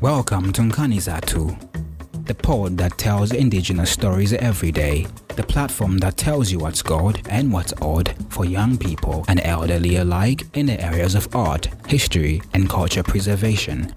Welcome to Nkanizatu, the pod that tells indigenous stories every day, the platform that tells you what's good and what's odd for young people and elderly alike in the areas of art, history, and culture preservation.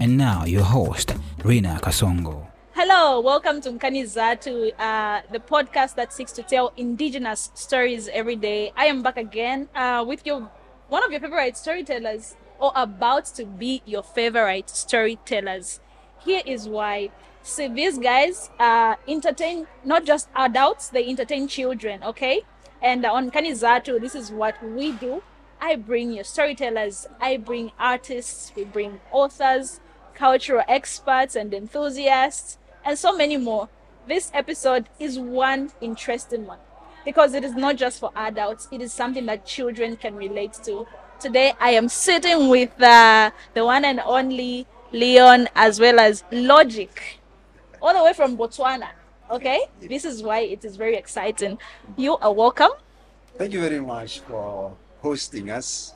And now, your host, Rinah Kasongo. Hello, welcome to Nkanizatu, uh, the podcast that seeks to tell indigenous stories every day. I am back again uh, with your one of your favorite storytellers, or about to be your favorite storytellers. Here is why. See, these guys uh, entertain not just adults; they entertain children. Okay, and on Nkanizatu, this is what we do. I bring your storytellers. I bring artists. We bring authors, cultural experts, and enthusiasts and so many more. This episode is one interesting one because it is not just for adults, it is something that children can relate to. Today, I am sitting with uh, the one and only Leon as well as Logic, all the way from Botswana. Okay, this is why it is very exciting. You are welcome. Thank you very much for hosting us.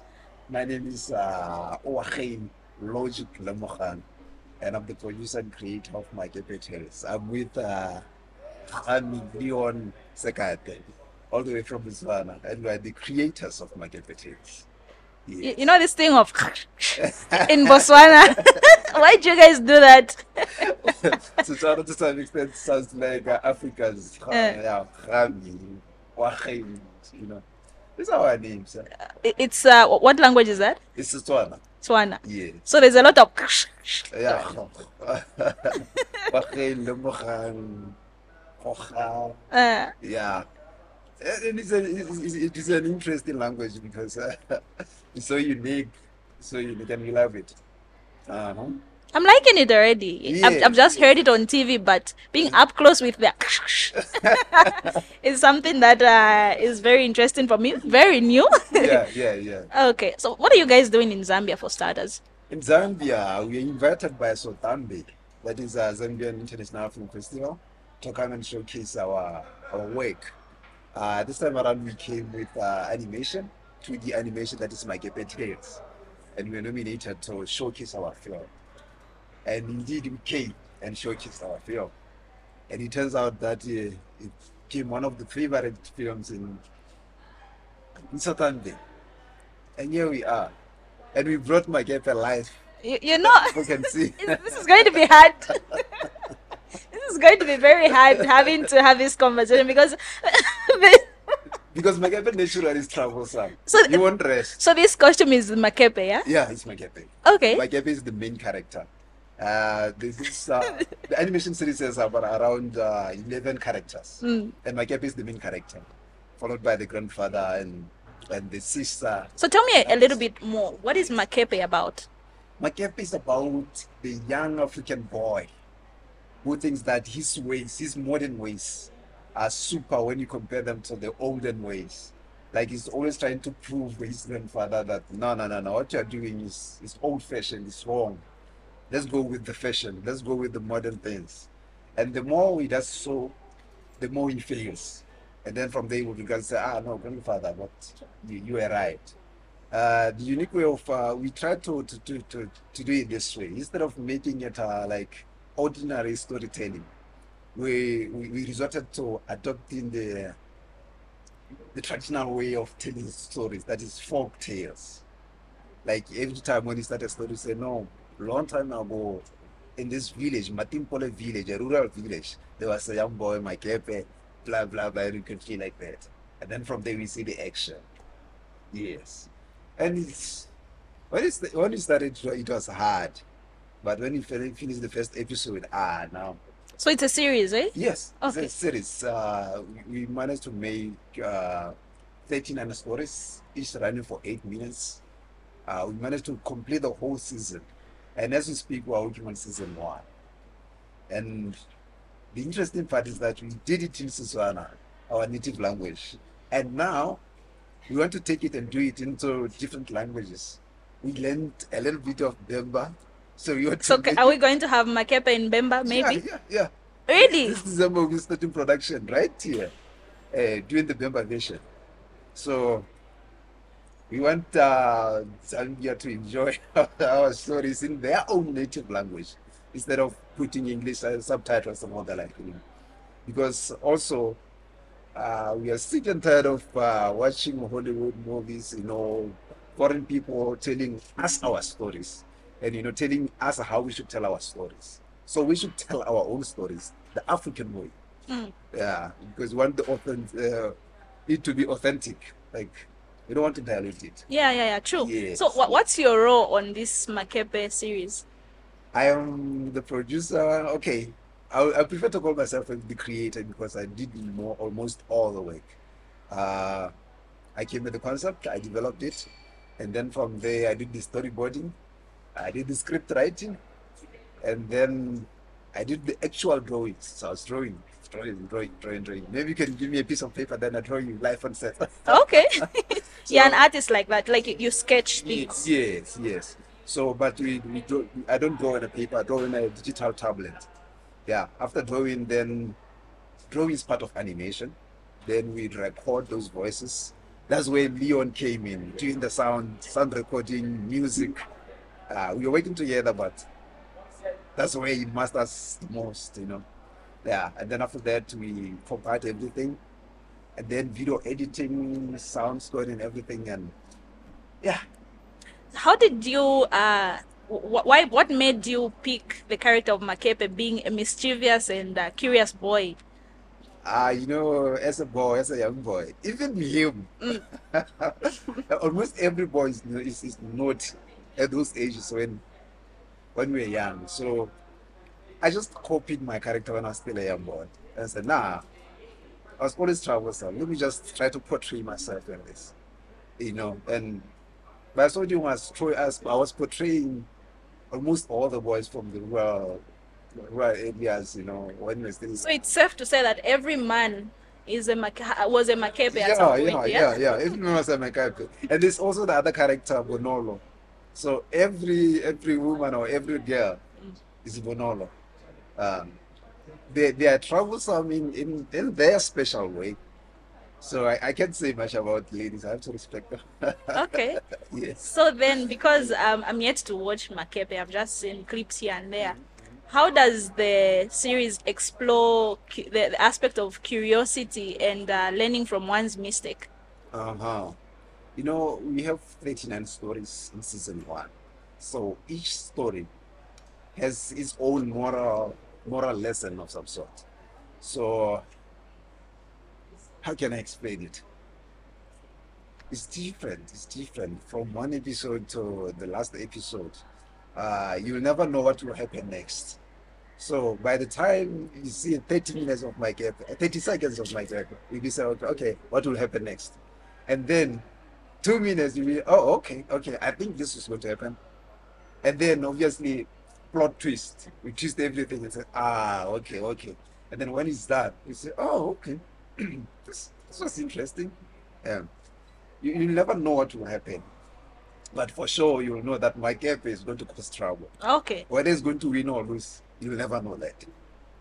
My name is uh, Logic Lemogan, and I'm the producer and creator of Makepe Tales. I'm with uh, Ami Leon Sekate, all the way from Botswana, and we're the creators of Makepe Tales. You, know this thing of in Botswana. why do you guys do that? so to some extent sounds like uh, Africa's uh, yeah, you know. These are our names. Uh. It's uh, what language is that? It's Setswana. Tswana. Yeah. So there's a lot of Yeah. Oaheim, Lemogan, Hoga. uh, Yeah. And it's, a, it's, it's an interesting language because uh, it's so unique, so unique, and we love it. Uh-huh. I'm liking it already. I've, I've just heard it on TV, but being up close with the is something that uh, is very interesting for me. Very new. Yeah, yeah, yeah. okay, so what are you guys doing in Zambia for starters? In Zambia, we are invited by Sotambe, that is a Zambian International Film Festival, to come and showcase our our work. Uh, this time around, we came with uh, animation, 2D animation that is Makepe Tales, and we were nominated to showcase our film. And indeed, we came and showcased our film. And it turns out that uh, it became one of the favorite films in, in Sotambe. And here we are. And we brought Makepe alive You, you know, you can see. this is going to be hard. this is going to be very hard having to have this conversation because. because Makepe naturally is troublesome. So- you won't rest. so this costume is Makepe, yeah? Yeah, it's Makepe. Okay. Makepe is the main character. Uh, this is uh, the animation series has about around uh, 11 characters, Mm. and Makepe is the main character, followed by the grandfather and and the sister. So tell me a, a little bit more. What is Makepe about? Makepe is about the young African boy who thinks that his ways, his modern ways, are super when you compare them to the olden ways. Like he's always trying to prove his grandfather that no, no, no, no, what you're doing is, is old fashioned, it's wrong. Let's go with the fashion, let's go with the modern things. And the more he does so, the more he fails. And then from there, begin to say, ah, no, grandfather, but you, you were right uh, the unique way of uh, we try to to, to to to do it this way instead of making it uh, like ordinary storytelling we, we we resorted to adopting the the traditional way of telling stories that is folk tales like every time when you start a story you say no long time ago in this village matimpole village a rural village there was a young boy my makepe blah blah blah you can feel like that and then from there we see the action Yes. And it's when it's when you started it was hard. But when you finish the first episode, ah now So it's a series, eh? yes, it's Okay. a series. Uh, we managed to make uh, 39 stories, each running for eight minutes. Uh, we managed to complete the whole season, and as we speak, we're working on season one. And the interesting part is that we did it in Setswana, our native language, and now we want to take it and do it into different languages. We learned a little bit of Bemba, so we to So are we going to have Makepe in Bemba, maybe? yeah, yeah, yeah. Really? This December we're starting production right here, uh, doing the Bemba version. So we want uh, Zambia to enjoy our stories in their own native language instead of putting English subtitles and all that like you know. Because also uh, we are sick and tired of uh, watching Hollywood movies, you know, foreign people telling us our stories and you know telling us how we should tell our stories. So we should tell our own stories the African way. Mm. Yeah, because we want the authentic, uh, it to be authentic. Like we don't want to dilute it. Yeah, yeah, yeah. True. Yes. So, what, what's your role on this Makepe series? I am the producer. Okay, I, I prefer to call myself the creator because I did more almost all the work. Uh, I came with the concept, I developed it, and then from there I did the storyboarding, I did the script writing, and then I did the actual drawings. So I was drawing, drawing, drawing, drawing, drawing. Maybe you can give me a piece of paper, then I draw you live on set. Okay. You're an artist like that. Like you, you sketch things. Yes, yes. So, but we, we do, I don't draw on a paper, I draw on a digital tablet. Yeah, after drawing, then drawing is part of animation. Then we record those voices. That's where Leon came in, doing the sound, sound recording, music. Uh, we were working together, but that's where he masters the most, you know. Yeah, and then after that, we compiled everything. And then video editing, sound scoring, and everything. And yeah, How did you? Uh, wh- why? What made you pick the character of Makepe being a mischievous and uh, curious boy? Ah, you know, as a boy, as a young boy, even him, almost every boy is, is, is naughty at those ages when when we were young. So I just copied my character when I was still a young boy. And said, nah, I was always troublesome. Let me just try to portray myself in this. You know, and but I told you was I was portraying almost all the boys from the rural, rural areas, you know, when we still So it's safe to say that every man is a Make- was a at yeah, some point. yeah, yeah, yeah. Everyone was a Makepe. And there's also the other character, Bonolo. So every every woman or every girl is Bonolo. Um, they they are troublesome in, in, in their special way. So I, I can't say much about ladies. I have to respect them. Okay. yes. So then, because um, I'm yet to watch Makepe, I've just seen clips here and there. How does the series explore cu- the, the aspect of curiosity and uh, learning from one's mistake? Uh-huh. You know, we have 39 stories in season one. So each story has its own moral moral lesson of some sort. So how can I explain it? It's different. It's different from one episode to the last episode. Uh, you'll never know what will happen next. So by the time you see 30 minutes of Makepe, 30 seconds of Makepe, you'll be saying, okay, okay, what will happen next? And then two minutes, you'll be, oh, okay, okay, I think this is going to happen. And then obviously, plot twist. We twist everything and say, ah, okay, okay. And then when it's done, you say, oh, okay, this, this was interesting. You, you never know what will happen. But for sure, you'll know that Makepe is going to cause trouble. Okay. Whether it's going to win or lose, you'll never know that.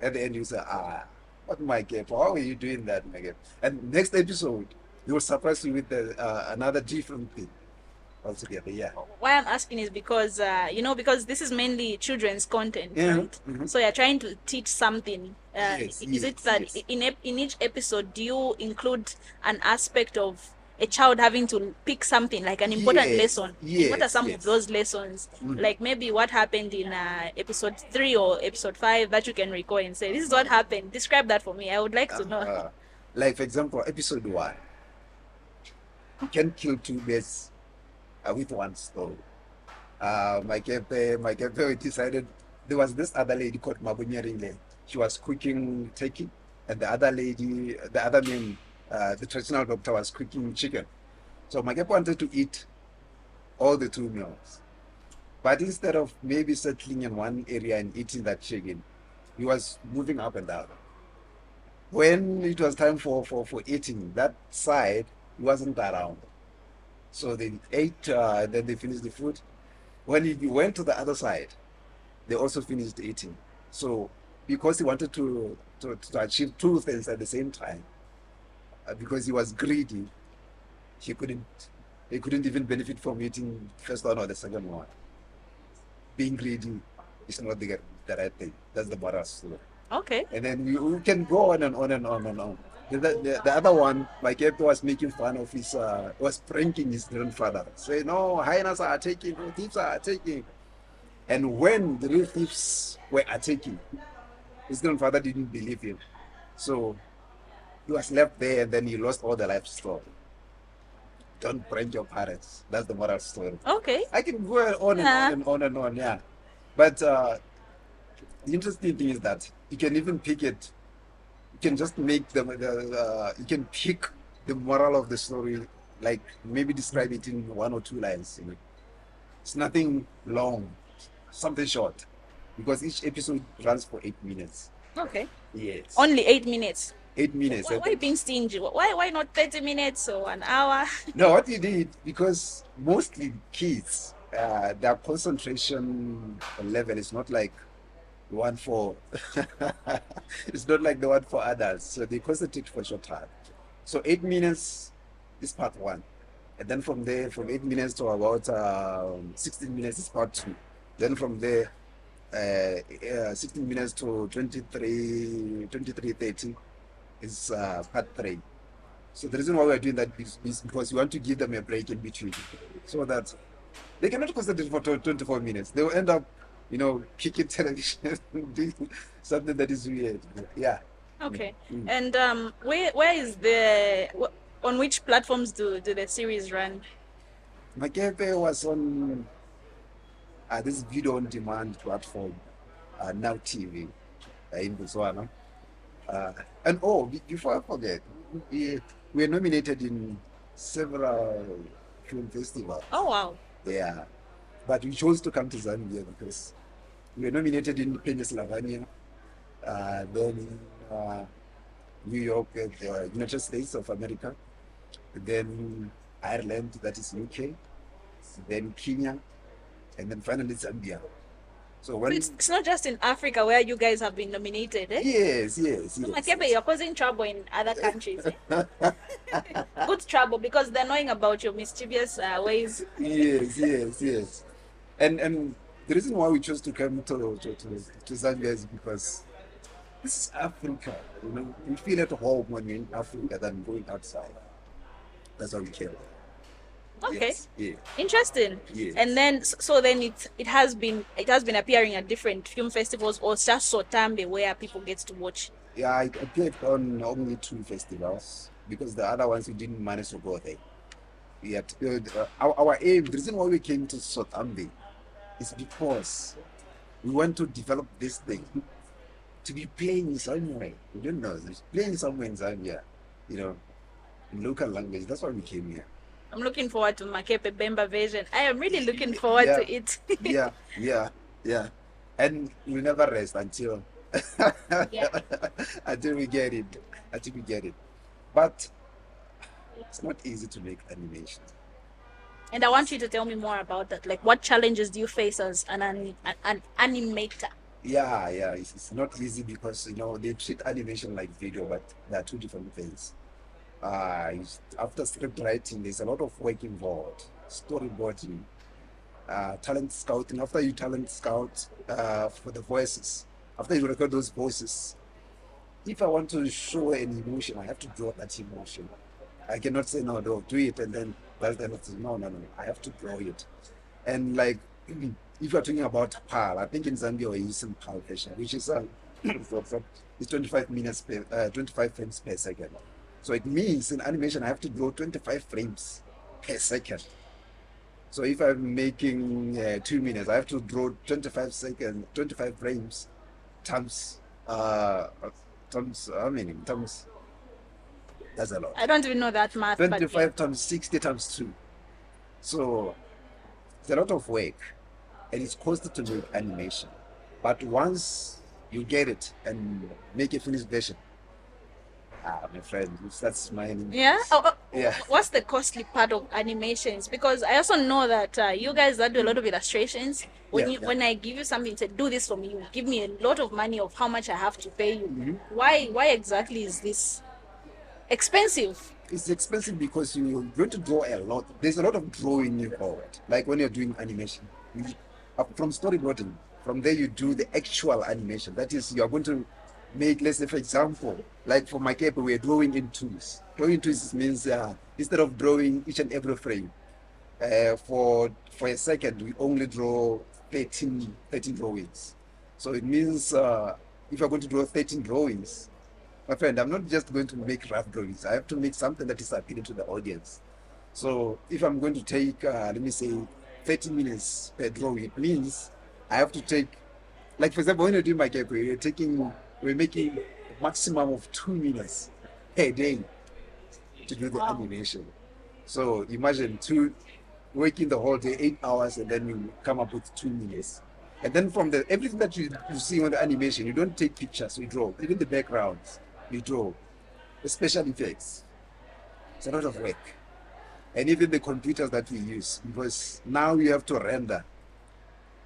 At the end, you say, ah, what Makepe? How are you doing that, Makepe? And next episode, they will surprise you with the, uh, another different thing altogether. Yeah. Why I'm asking is because uh, you know because this is mainly children's content, Yeah. right? Mhm. So you're trying to teach something. Uh, Yes, is it that yes. in ep- in each episode do you include an aspect of a child having to pick something like an important Yes, lesson? what are some yes. of those lessons? Mhm. Like maybe what happened in uh, episode three or episode five that you can recall and say this is what happened. Describe that for me. I would like to know. Uh, like, for example, episode one, you can kill two birds uh, with one stone. Uh, Makepe, my cafe decided there was this other lady called Mabunyeringle. She was cooking turkey, and the other lady, the other man, uh, the traditional doctor was cooking chicken. So Makepe wanted to eat all the two meals. But instead of maybe settling in one area and eating that chicken, he was moving up and down when it was time for, for, for eating, that side wasn't around. So they ate, uh, then they finished the food. When he went to the other side, they also finished eating. So because he wanted to, to, to achieve two things at the same time, uh, because he was greedy, he couldn't he couldn't even benefit from eating first one or the second one. Being greedy is not the, the right thing. That's the moral story. Okay. And then you, we can go on and on and on and on. The, the, the other one, Makepe was making fun of his, uh, was pranking his grandfather. Say, no, hyenas are attacking, thieves are attacking. And when the real thieves were attacking, his grandfather didn't believe him. So he was left there and then he lost all the livestock. Don't prank your parents. That's the moral story. Okay. I can go on Yeah. and on and on and on, yeah. But uh, the interesting thing is that you can even pick it. You can just make the, the uh, you can pick the moral of the story, like maybe describe it in one or two lines. You know, it's nothing long, something short, because each episode runs for eight minutes. Okay. Yes, Only eight minutes. eight minutes. Why, why being stingy? Why why not thirty minutes or an hour? No, what you did because mostly kids, uh, their concentration level is not like the one for. it's not like the one for adults, so they concentrate for short time. So eight minutes is part one, and then from there, from eight minutes to about um, sixteen minutes is part two. Then from there, uh, uh, 16 minutes to 23, 23 30 is uh, part three. So the reason why we're doing that is, is because we want to give them a break in between, so that they cannot concentrate for 24 minutes. They will end up, you know, kicking television, doing something that is weird. Yeah. Okay. Mm. And um, where where is the on which platforms do do the series run? My Makepe was on uh, this video on demand platform, uh, Now TV, uh, in Botswana. Uh, and oh, be- before I forget, we, we were nominated in several film festivals. Oh wow. Yeah. But we chose to come to Zambia because we were nominated in Pennsylvania, uh, then uh, New York, at the United States of America, then Ireland, that is UK, then Kenya, and then finally Zambia. So So when it's, it's not just in Africa where you guys have been nominated, eh? yes, yes, So, yes. Makepe, you're causing trouble in other countries. eh? Good trouble because they're knowing about your mischievous uh, ways. yes, yes, yes. And and the reason why we chose to come to to, to, to Zambia is because this is Africa. You know, we feel at home when we're in Africa than going outside. That's why we came. Okay. Yes, yeah. Interesting. Yes. And then so then it it has been it has been appearing at different film festivals or just Sotambe where people get to watch. Yeah, it appeared on only two festivals because the other ones we didn't manage to go there. We had, uh, our, our aim, the reason why we came to Sotambe is because we want to develop this thing to be playing somewhere. We don't know, it's playing somewhere in Zambia, you know, in local language. That's why we came here. I'm looking forward to Makepe Bemba version. I am really looking forward Yeah. to it. yeah, yeah, yeah. And we never rest until Yeah. until we get it. Until we get it. But it's not easy to make animation. And I want you to tell me more about that. Like what challenges do you face as an an, an animator? Yeah, yeah, it's, it's not easy because you know they treat animation like video, but they are two different things. Uh, after script writing, there's a lot of work involved, storyboarding, uh, talent scouting. After you talent scout uh, for the voices, after you record those voices, if I want to show an emotion, I have to draw that emotion. I cannot say no, no, do it, and then that's the next. No, no, no. I have to draw it, and like if you're talking about PAL, I think in Zambia we're using PAL version, which is uh, it's 25 minutes per, uh, 25 frames per second. So it means in animation I have to draw 25 frames per second. So if I'm making uh, two minutes, I have to draw 25 seconds, 25 frames times uh times how many times? That's a lot. I don't even know that math, but 25 yeah. times 60 times 2. So it's a lot of work and it's costly to make animation. But once you get it and make a finished version, ah, my friend, that's smiling. Yeah. Oh, oh, Yeah. What's the costly part of animations? Because I also know that uh, you guys that do a lot of illustrations. When Yeah, you yeah. when I give you something to do this for me, you give me a lot of money of how much I have to pay you. Mhm. Why why exactly is this? Expensive. It's expensive because you're going to draw a lot. There's a lot of drawing involved. Like when you're doing animation, uh, from storyboarding, from there you do the actual animation. That is, you're going to make, let's say, for example, like for Makepe, we're drawing in twos. Drawing in twos means uh, instead of drawing each and every frame, uh, for for a second, we only draw 13, 13 drawings. So it means uh, if you're going to draw 13 drawings, my friend, I'm not just going to make rough drawings. I have to make something that is appealing to the audience. So if I'm going to take, uh, let me say, 30 minutes per drawing, it means I have to take, like for example, when you're doing Makepe, we're taking, we're making a maximum of two minutes per day to do the Wow. animation. So imagine two, working the whole day, eight hours, and then you come up with two minutes. And then from the everything that you, you see on the animation, you don't take pictures, you draw. Even the backgrounds, you draw. The special effects. It's a lot of work. And even the computers that we use, because now you have to render.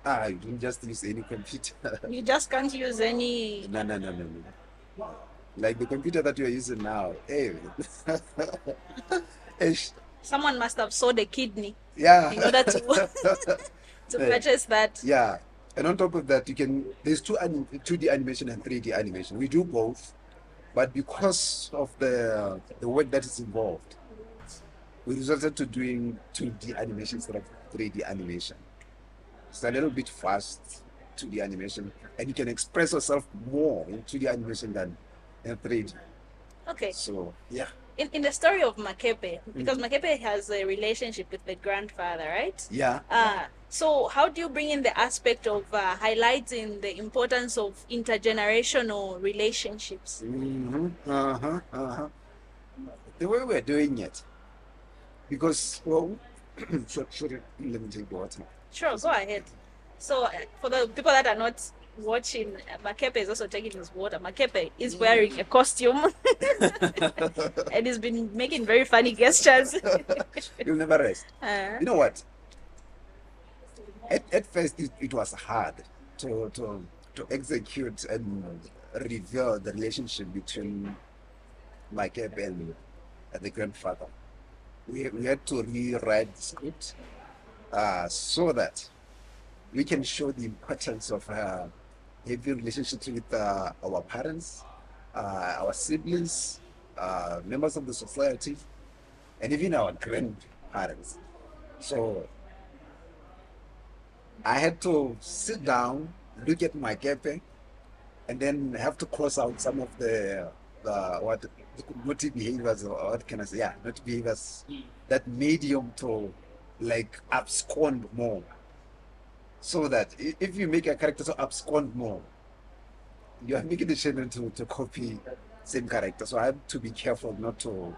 Ah, you don't just use any computer. You just can't use any. no, no, no, no, no. Like the computer that you're using now. Hey. Someone must have sold a kidney yeah. in order to to purchase that. Yeah, and on top of that, you can there's two anim, 2D animation and 3D animation. We do both, but because of the the work that is involved, we resorted to doing 2D animation instead of 3D animation. It's a little bit fast 2D animation, and you can express yourself more in 2D animation than in 3D. Okay. So yeah, In, in the story of Makepe, because Makepe has a relationship with the grandfather, right? yeah. Uh, so how do you bring in the aspect of uh, highlighting the importance of intergenerational relationships? hmm Uh-huh. Uh-huh. The way we're doing it. Because well sorry, sorry, let me take water. Sure, go ahead. So uh, for the people that are not watching, uh, Makepe is also taking his water. Makepe is wearing a costume and he's been making very funny gestures. You'll never rest. Uh, You know what? At, at first it, it was hard to, to to execute and reveal the relationship between Mike and, and the grandfather. We, we had to rewrite the script uh, so that we can show the importance of uh, having relationships with uh, our parents, uh, our siblings, uh, members of the society, and even our grandparents. So I had to sit down, look at Makepe, and then have to cross out some of the, the what naughty behaviors or what can I say? Yeah, naughty behaviors that medium to like abscond more. So that if you make a character to abscond more, you are making the children to, to copy same character. So I have to be careful not to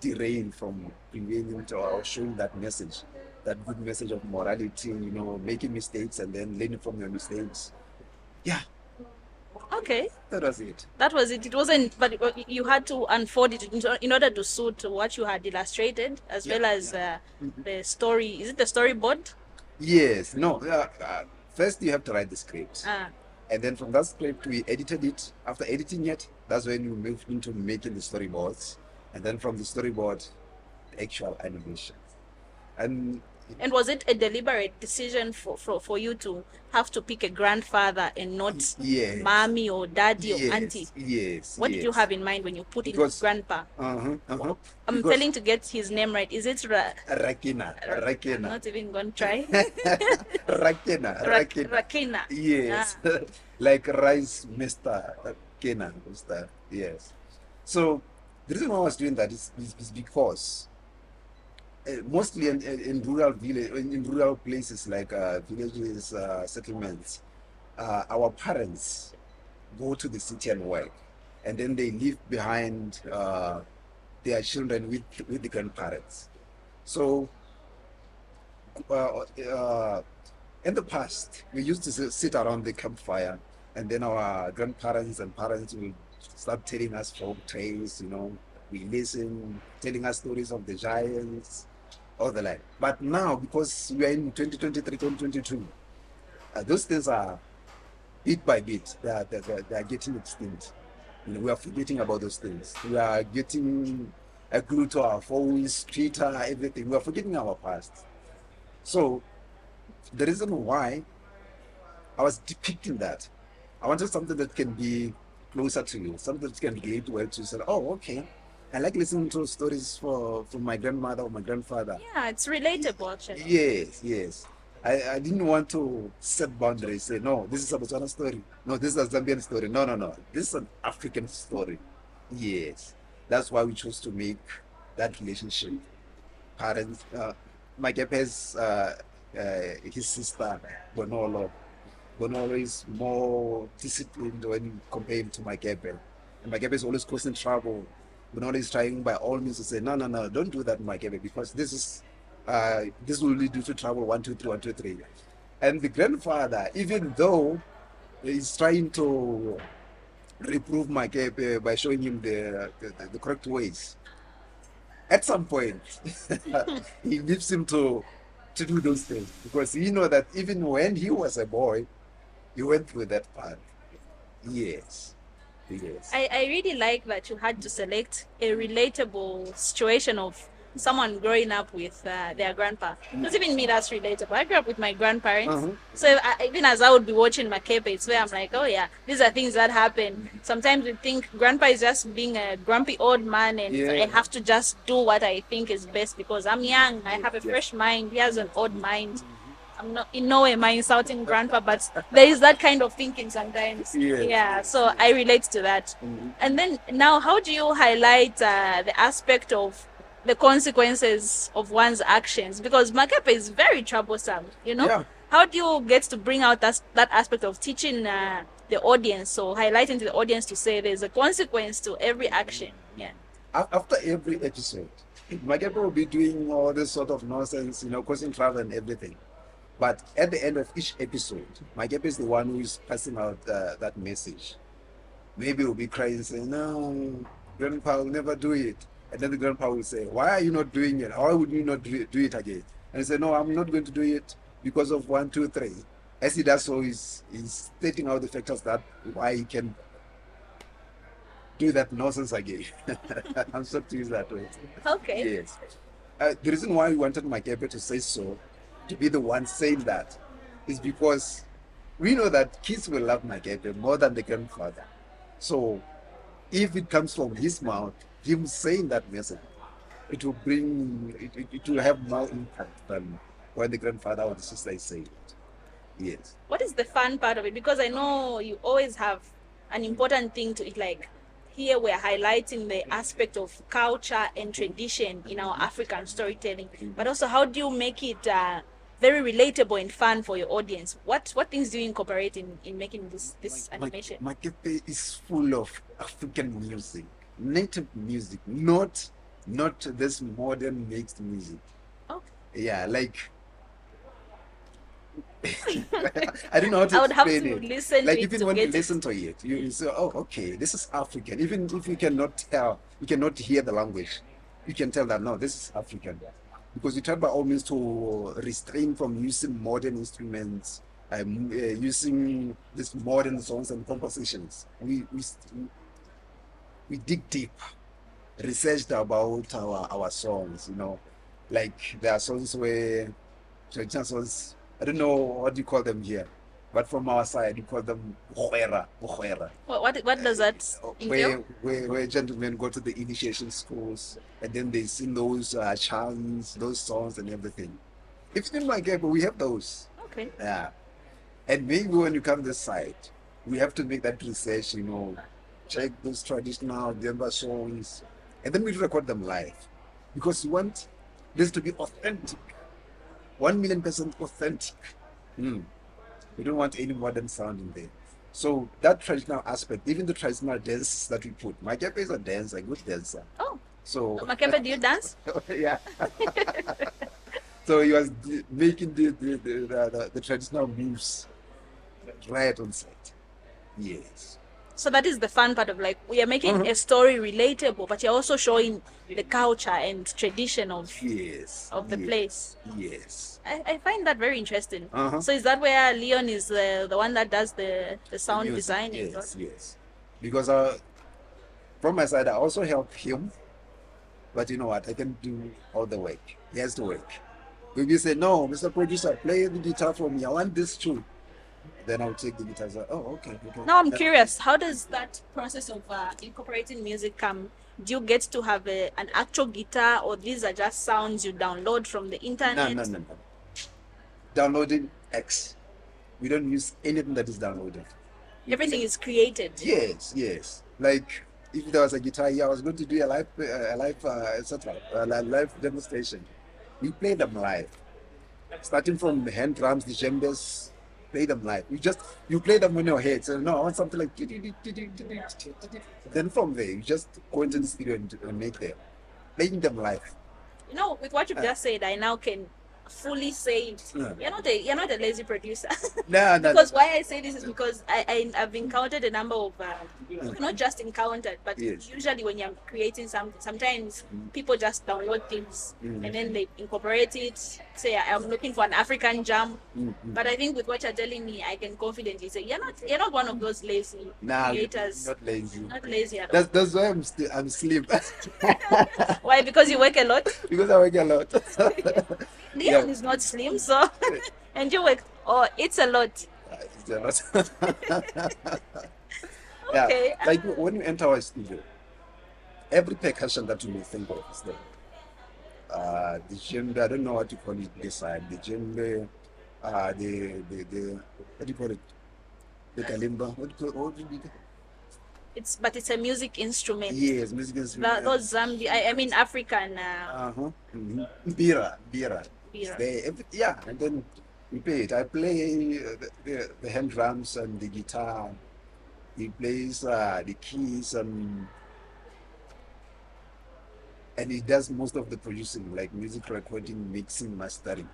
derail from prevailing to or showing that message, that good message of morality, you know, making mistakes and then learning from your mistakes. Yeah, okay, that was it. that was it. It wasn't, but you had to unfold it in- order to suit what you had illustrated, as Yeah, well as uh, the story. Is it the storyboard? Yes, no. Uh, uh, first, you have to write the script, Uh, and then from that script, we edited it. After editing it, that's when we moved into making the storyboards, and then from the storyboard, the actual animation. And and was it a deliberate decision for, for, for you to have to pick a grandfather and not yes, mommy or daddy yes, or auntie? Yes. What did you have in mind when you put in grandpa? Uh-huh, uh-huh. I'm Because- failing to get his name right. Is it Ra- Rakina, I'm not even going to try. Rakina, Ra- Rakina. Rakina. Yes, Ah. like rice, Mister Kena, Mister. Yes. So the reason why I was doing that is, is, is because mostly in, in in rural village, in, in rural places like uh, villages, uh, settlements, uh, our parents go to the city and work, and then they leave behind uh, their children with with the grandparents. So. Uh, uh, in the past, we used to sit around the campfire, and then our grandparents and parents will start telling us folk tales. You know, we listen, telling us stories of the giants, all the like. But now, because we are in 2023, 2022, uh, those things are bit by bit. They are, they are, they are getting extinct. You know, we are forgetting about those things. We are getting a glue to our phones, Twitter, everything. We are forgetting our past. So the reason why I was depicting that, I wanted something that can be closer to you, something that can relate well to you. So, oh, okay. I like listening to stories for from my grandmother or my grandfather. Yeah, it's relatable actually. Yes, yes. I, I didn't want to set boundaries. Say no, this is a Botswana story. No, this is a Zambian story. No, no, no. This is an African story. Yes, that's why we chose to make that relationship. Parents, uh, Makepe has uh, uh, his sister Bonolo. Bonolo is more disciplined when you compare him to Makepe. And Makepe is always causing trouble. Bonolo is trying by all means to say, no, no, no, don't do that, my because this is uh, this will lead you to trouble one, two, three, one, two, three. And the grandfather, even though he's trying to reprove uh, by showing him the, the, the correct ways, at some point he leaves him to to do those things because he know that even when he was a boy, he went through that part. Yes. Yes. I, I really like that you had to select a relatable situation of someone growing up with uh, their grandpa. Because even me, that's relatable. I grew up with my grandparents. Uh-huh. So I, even as I would be watching Makepe, it's where I'm like, oh yeah, these are things that happen. Sometimes we think grandpa is just being a grumpy old man and Yeah. I have to just do what I think is best because I'm young. I have a fresh mind. He has an old mind. I'm not in no way am I insulting grandpa, but there is that kind of thinking sometimes. Yes. Yeah, so I relate to that. And then now, how do you highlight uh, the aspect of the consequences of one's actions? Because Makepe is very troublesome, you know? Yeah. How do you get to bring out that, that aspect of teaching uh, the audience, so highlighting to the audience to say there's a consequence to every action? Yeah. After every episode, Makepe will be doing all this sort of nonsense, you know, causing trouble and everything. But at the end of each episode, Makepe is the one who is passing out uh, that message. Maybe we'll be crying saying, No, Grandpa will never do it. And then the grandpa will say, Why are you not doing it? Why would you not do it, do it again? And he said, No, I'm not going to do it because of one, two, three. As he does so, he's, he's stating out the factors that why he can do that nonsense again. I'm sorry to use that word. Okay. Yes. Uh, the reason why we wanted Makepe to say so, to be the one saying that, is because we know that kids will love Makepe more than the grandfather. So if it comes from his mouth, him saying that message, it will bring, it, it, it will have more impact than when the grandfather or the sister is saying it. Yes. What is the fun part of it? Because I know you always have an important thing to it, like here we're highlighting the aspect of culture and tradition in our African storytelling, but also how do you make it uh, very relatable and fun for your audience? What what things do you incorporate in, in making this this my, animation? My, Makepe is full of African music, native music, not not this modern mixed music. Oh. Yeah, like I don't know how to I would have to it. listen like to it even to when you it. listen to it, you, you say, "Oh, okay, this is African." Even if you cannot tell, you cannot hear the language, you can tell that no, this is African, because you try by all means to restrain from using modern instruments, um, uh, using these modern songs and compositions. We we we dig deep, researched about our our songs. You know, like there are songs where traditional songs. I don't know what you call them here, but from our side, we call them bogwera, bogwera. What, what what does that Where, where where gentlemen go to the initiation schools and then they sing those uh, chants, those songs and everything. If in Makepe, we have those. Okay. Yeah. And maybe when you come to the site, we have to make that research, you know, check those traditional Bemba songs, and then we record them live. Because we want this to be authentic. One million percent authentic. Hmm. We don't want any modern sound in there. So that traditional aspect, even the traditional dances that we put, Makepe is a dancer, a good dancer. Oh, So Makepe, do you dance? yeah. so he was making the the, the, the, the, traditional moves right on site. Yes. So that is the fun part of like we are making Mhm. a story relatable, but you're also showing the culture and tradition of Yes. of the yes, place. Yes. I, I find that very interesting. Uh-huh. So is that where Leon is the the one that does the the sound Music, designing? Yes, yes. Because uh, from my side, I also help him. But you know what? I can do all the work. He has to work. If you say, no, Mr. Producer, play the guitar for me. I want this too. Then I'll take the guitar. Oh, okay. okay. Now I'm curious, how does that process of uh, incorporating music come? Do you get to have a, an actual guitar, or these are just sounds you download from the No, internet? no, no, no. Downloading X. We don't use anything that is downloaded. Everything is created. Yes, yes. Like if there was a guitar here, I was going to do a live, uh, a live, uh, etc. A live demonstration. We play them live, starting from hand drums, the djembes. Play them live. You just you play them on your head. So no, I want something like. Then from there, you just go into the studio and, and make them, playing them live. You know, with what you've Uh. just said, I now can fully it. Yeah. You're not a you're not a lazy producer. No, no, because why I say this is because I, I I've encountered a number of uh, Mm. not just encountered, but Yes. usually when you're creating something, sometimes Mm. people just download things Mm. and then they incorporate it. Say I'm looking for an African jam, Mm, mm. but I think with what you're telling me, I can confidently say you're not you're not one of those lazy Nah, creators. not lazy. Not lazy at all. That's that's why I'm still I'm slim Why? Because you work a lot. because I work a lot. Leon Yeah. is not slim, so and you work. Oh, it's a lot. It's a lot. yeah, Okay. like when you enter our studio, every percussion that you may think of is there. Uh, the djembe, I don't know what you call it this side. The djembe, uh, the, the, the, what do you call it? The kalimba. What do you call what do you call It's but it's a music instrument. Yes, music instrument. Those Zambi, I, I mean African. Uh, Uh-huh. Mm-hmm. Bira, bira. It's Bira. there. Every, yeah, and then we play it. I play uh, the, the, the hand drums and the guitar. He plays uh, the keys and and he does most of the producing, like music recording, mixing, mastering.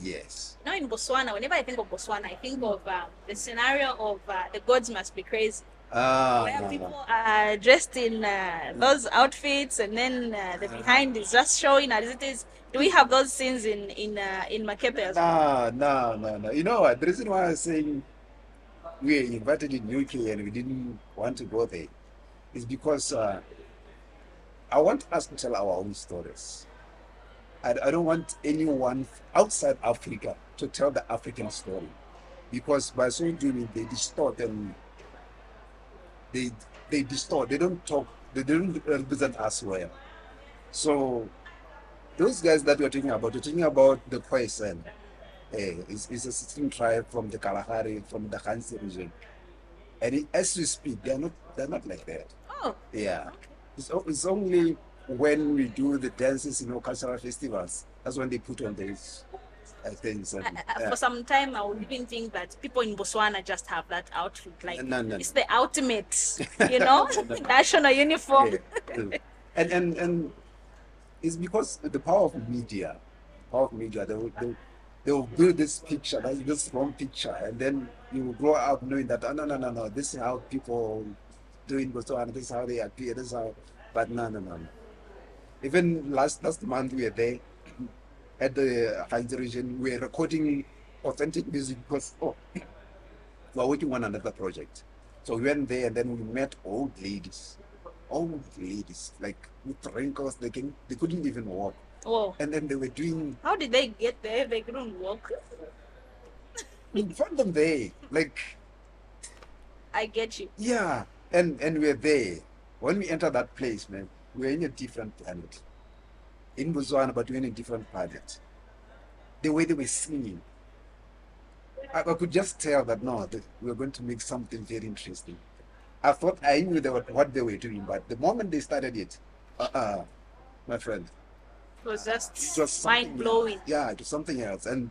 Yes. now in Botswana, whenever I think of Botswana, I think of uh, the scenario of uh, the gods must be crazy, Ah, where no, people no. are dressed in uh, those outfits, and then uh, the behind is just showing as it is. Do we have those scenes in in uh, in Makepe as well? No, no, no, no. You know what? The reason why I'm saying we were invited in UK and we didn't want to go there is because uh, I want us to tell our own stories. I, I don't want anyone outside Africa to tell the African story because by so doing they distort and they they distort. They don't talk. They don't represent us well. So those guys that we're talking about, we're talking about the Khoisan. Eh, it's, it's a system tribe from the Kalahari, from the Ghanzi region. And it, as we speak, they're not they're not like that. Oh, Yeah. It's, it's only when we do the dances, you know, cultural festivals, that's when they put on these I, I, uh, uh, yeah. for some time I would even think that people in Botswana just have that outfit, like No, no, it's the ultimate, you know, national uniform. Yeah. and and and it's because the power of media, power of media, they will, they, they will build this picture, this wrong picture, and then you will grow up knowing that oh, no, no, no, no, this is how people do in Botswana, this is how they appear, this is how, but no, no, no, no. Even last last month we were there at the Ghanzi region, we were recording authentic music because oh, we were working on another project. So we went there and then we met old ladies, old ladies, like with wrinkles, they can they couldn't even walk. Whoa. And then they were doing How did they get there? They couldn't walk. we found them there. Like I get you. yeah. And and we're there. When we enter that place, man, we're in a different planet. In Botswana, but we're in a different planet. The way they were singing. I, I could just tell that no, that we were going to make something very interesting. I thought I knew they were, what they were doing, but the moment they started it, uh-uh, my friend, It was just was something mind blowing. else. Yeah, it was something else. And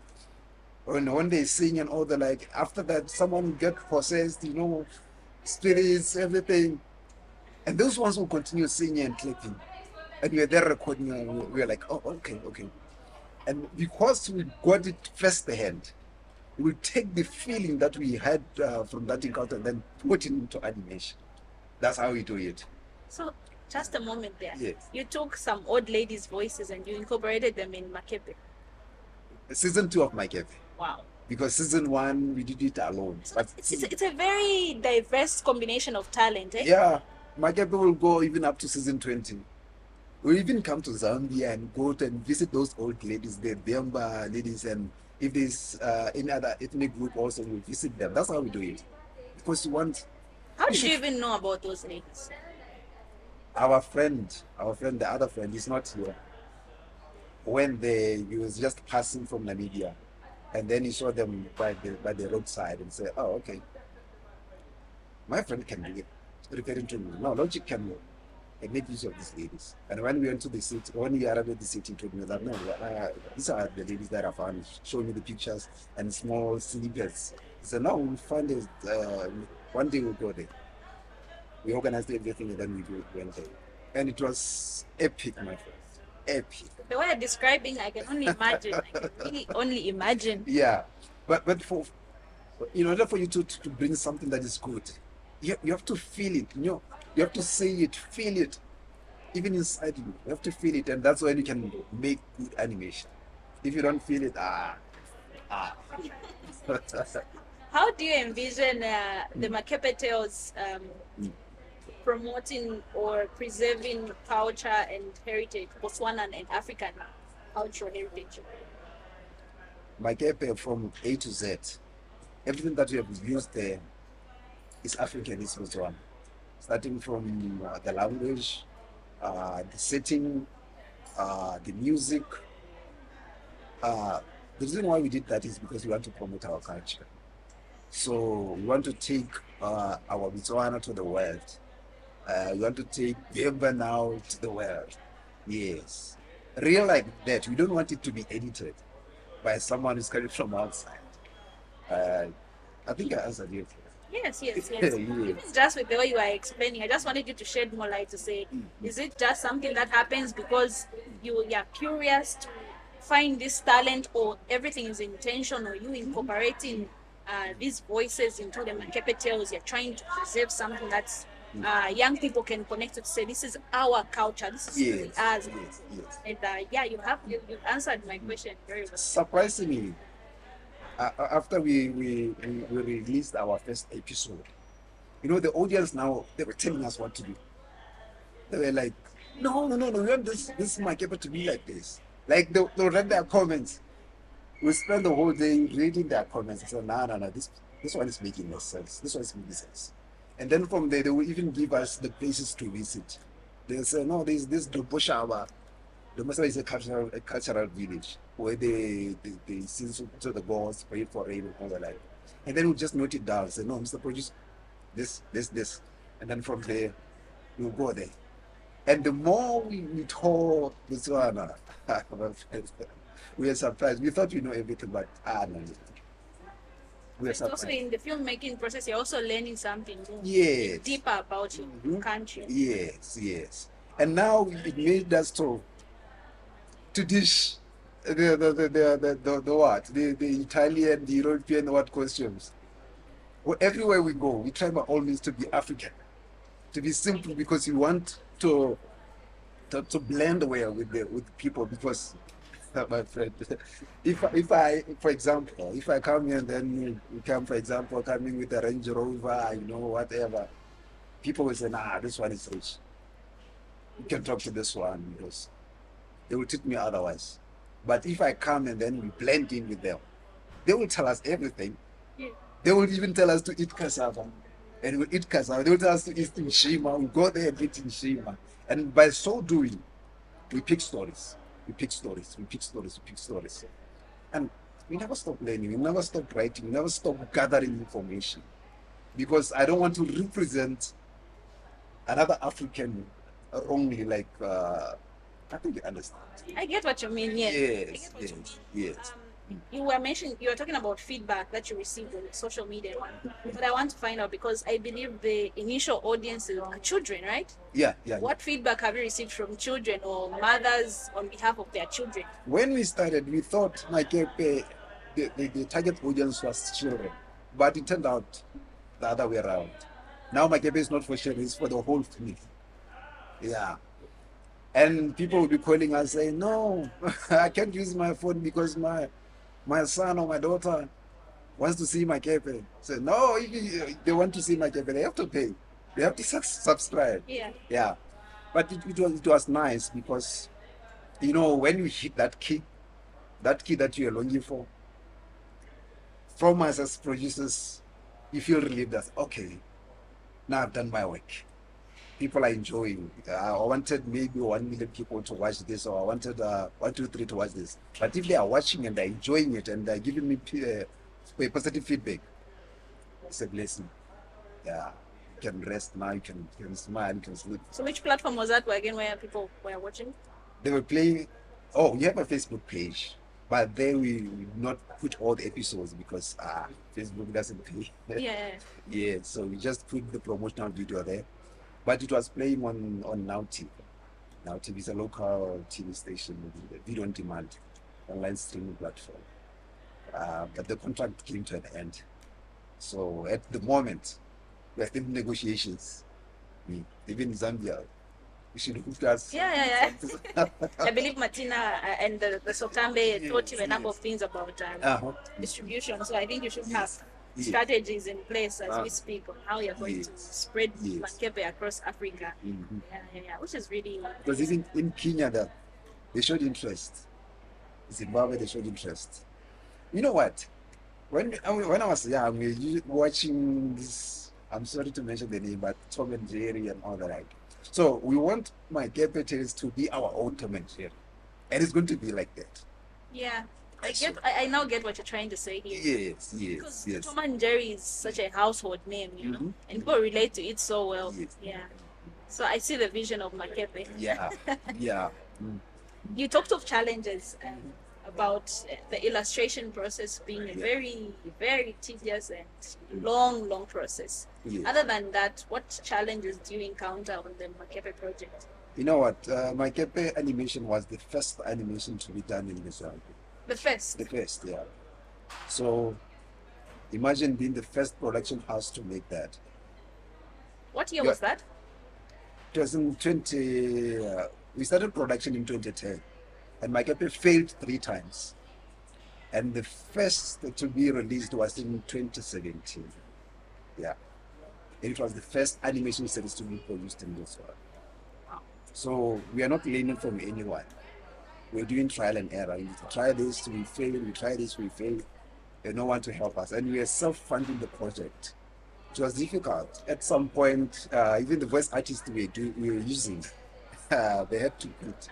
when when they sing and all the like, after that, someone get possessed, you know, spirits, everything, and those ones will continue singing and clapping, and we were there recording, and we we were like, oh, okay, okay. And because we got it first hand, we take the feeling that we had uh, from that encounter and then put it into animation. That's how we do it. So, just a moment there. Yes. You took some old ladies' voices and you incorporated them in Makepe. Season two of Makepe. Wow. Because season one we did it alone. So But it's, it's, a very diverse combination of talent. Eh? yeah, Makepe will go even up to season 20. We'll even come to Zambia and go to and visit those old ladies, the Bemba ladies, and if there's uh, any other ethnic group also, we'll visit them. That's how we do it. Because we want How did you even know about those ladies? our friend, our friend, the other friend, is not here. When they, he was just passing from Namibia, and then he saw them by the by the roadside and said, "Oh, okay, my friend can do it." Referring to me, no, logic can uh, make use of these ladies. And when we went to the city, when we arrived at the city, he told me that no, uh, these are the ladies that I found. Showing me the pictures and small snippets. He said, "No, we'll find it. Uh, one day we'll go there." we organized everything and then we went there. And it was epic, my friend. Epic. The way you're describing, I can only imagine. I can really only imagine. Yeah. But but for in order for you to, to, to bring something that is good, you, you have to feel it. You know, you have to see it, feel it. Even inside you. You have to feel it and that's when you can make good animation. If you don't feel it, ah ah. How do you envision uh, the Makepe Tales um, Mm. promoting or preserving culture and heritage, Botswanan and African cultural heritage? Makepe from A to Z. Everything that we have used there is African, is Botswana. Starting from uh, the language, uh, the setting, uh, the music. Uh, the reason why we did that is because we want to promote our culture. So we want to take uh, our Botswana to the world. We want to take Bemba now to the world. Yes. Real like that. We don't want it to be edited by someone who's coming from outside. I think I answered you. Yes, yes, yes. Even just with the way you are explaining, I just wanted you to shed more light to say, is it just something that happens because you you are curious to find this talent, or everything is intentional? You incorporating uh, these voices into the Makepe tales. You're trying to preserve something that's uh, young people can connect to. Say, this is our culture. This is Yes, yes, yes. And uh, yeah, you have you, you answered my question very well. Surprisingly, uh, after we, we, we, we released our first episode, you know, the audience now, they were telling us what to do. They were like, no, no, no, no, we want this, this Makepe to be like this. Like, they, they'll read their comments. We spend the whole day reading their comments. I said, no, no, no, this, this one is making no sense. This one is making sense. And then from there, they will even give us the places to visit. They'll say, no, there's this Doboshawa. Doboshawa is a cultural, a cultural village where they, they, they sing to, the gods, pray for rain and all that. Like. And then we'll just note it down. Say, no, Mr. Produce, this, this, this. And then from there, we'll go there. And the more we, we told Botswana, we are surprised. We thought we know everything, but ah, no. We are It's also surprised. in the filmmaking process, you're also learning something new, Yes. deeper about your Mhm. country. Yes, yes. And now it made us to to dish uh, the the the the, the, the, the what? The the Italian, the European what costumes. Well, everywhere we go, we try by all means to be African. To be simple because we want to to, to blend well with the with people because my friend if if I for example if I come here and then you, you come for example coming with a Range Rover you know whatever people will say nah this one is rich you can talk to this one because they will treat me otherwise. But if I come and then we blend in with them they will tell us everything. Yeah. they will even tell us to eat cassava. And we'll eat cassava. They will tell us to eat nshima we'll go there and eat nshima and by so doing we pick stories. We pick stories. We pick stories. We pick stories. And we never stop learning. We never stop writing. We never stop gathering information. Because I don't want to represent another African wrongly like uh, I think you understand I get what you mean. Yes. I yes you yes mean. yes Um, you were mentioning you were talking about feedback that you received on social media, but I want to find out because I believe the initial audience are children, right? yeah yeah What feedback have you received from children or mothers on behalf of their children? when we started, we thought like uh, the, the, the target audience was children, but it turned out the other way around. Now Makepe is not for children; it's for the whole family. Yeah, and people will be calling us saying, "No, I can't use my phone because my my son or my daughter wants to see Makepe." Say, "No, if they want to see Makepe, they have to pay." They have to subscribe. Yeah. Yeah, but it, it was it was nice because, you know, when you hit that key, that key that you are longing for, from us as producers, you feel relieved that okay, now I've done my work. People are enjoying. Uh, I wanted maybe one million people to watch this, or I wanted uh, one, two, three to watch this. But if they are watching and they're enjoying it and they're giving me uh, positive feedback, it's a blessing. Yeah, you can rest now. You can, you can smile. You can sleep. So which platform was that again where people were watching? they were playing. Oh, we have a Facebook page, but there we will not put all the episodes because ah, Facebook doesn't pay. Yeah. yeah, so we just put the promotional video there. But it was playing on on Now TV. Now TV is a local TV station, video on demand, online streaming platform. Uh, but the contract came to an end. So at the moment, we're still in negotiations. Mm. Even Zambia, you should hook us. Yeah, yeah, yeah. I believe Martina uh, and the, the Sotambe Yes, taught you a number of things about um, Uh-huh. distribution. So I think you should have Yes. Strategies in place as Ah. we speak on how you're going to spread Yes. Makepe across Africa. Mhm. Yeah, yeah, yeah. Which is really Because even in Kenya, that they showed interest. Zimbabwe, they showed interest. You know what? When I- when I was young, we watching this. I'm sorry to mention the name, but Tom and Jerry and all that. Like. So we want Makepe Tales to be our own Tom and Jerry, and it's going to be like that. yeah. I get. I, I now get what you're trying to say here. Yes, yes, Because yes. Tom and Jerry is such a household name, you know, Mhm. and people relate to it so well. Yes. Yeah. So I see the vision of Makepe. Yeah, yeah. Mm. You talked of challenges um, about uh, the illustration process being a Yeah. very, very tedious and long, long process. yes. Other than that, what challenges do you encounter on the Makepe project? You know what? Uh, Makepe animation was the first animation to be done in Mozambique. The first. The first, yeah. So imagine being the first production house to make that. What year Yeah. was that? It was in 20, uh, we started production in 2010, and Makepe failed three times. And the first to be released was in 2017. Yeah. And it was the first animation series to be produced in this world. Wow. So we are not learning from anyone. We're doing trial and error. We try this, we fail, we try this, we fail. There's no one to help us. And we are self funding the project. It was difficult. At some point, uh, even the voice artists we, we were using, uh, they had to quit.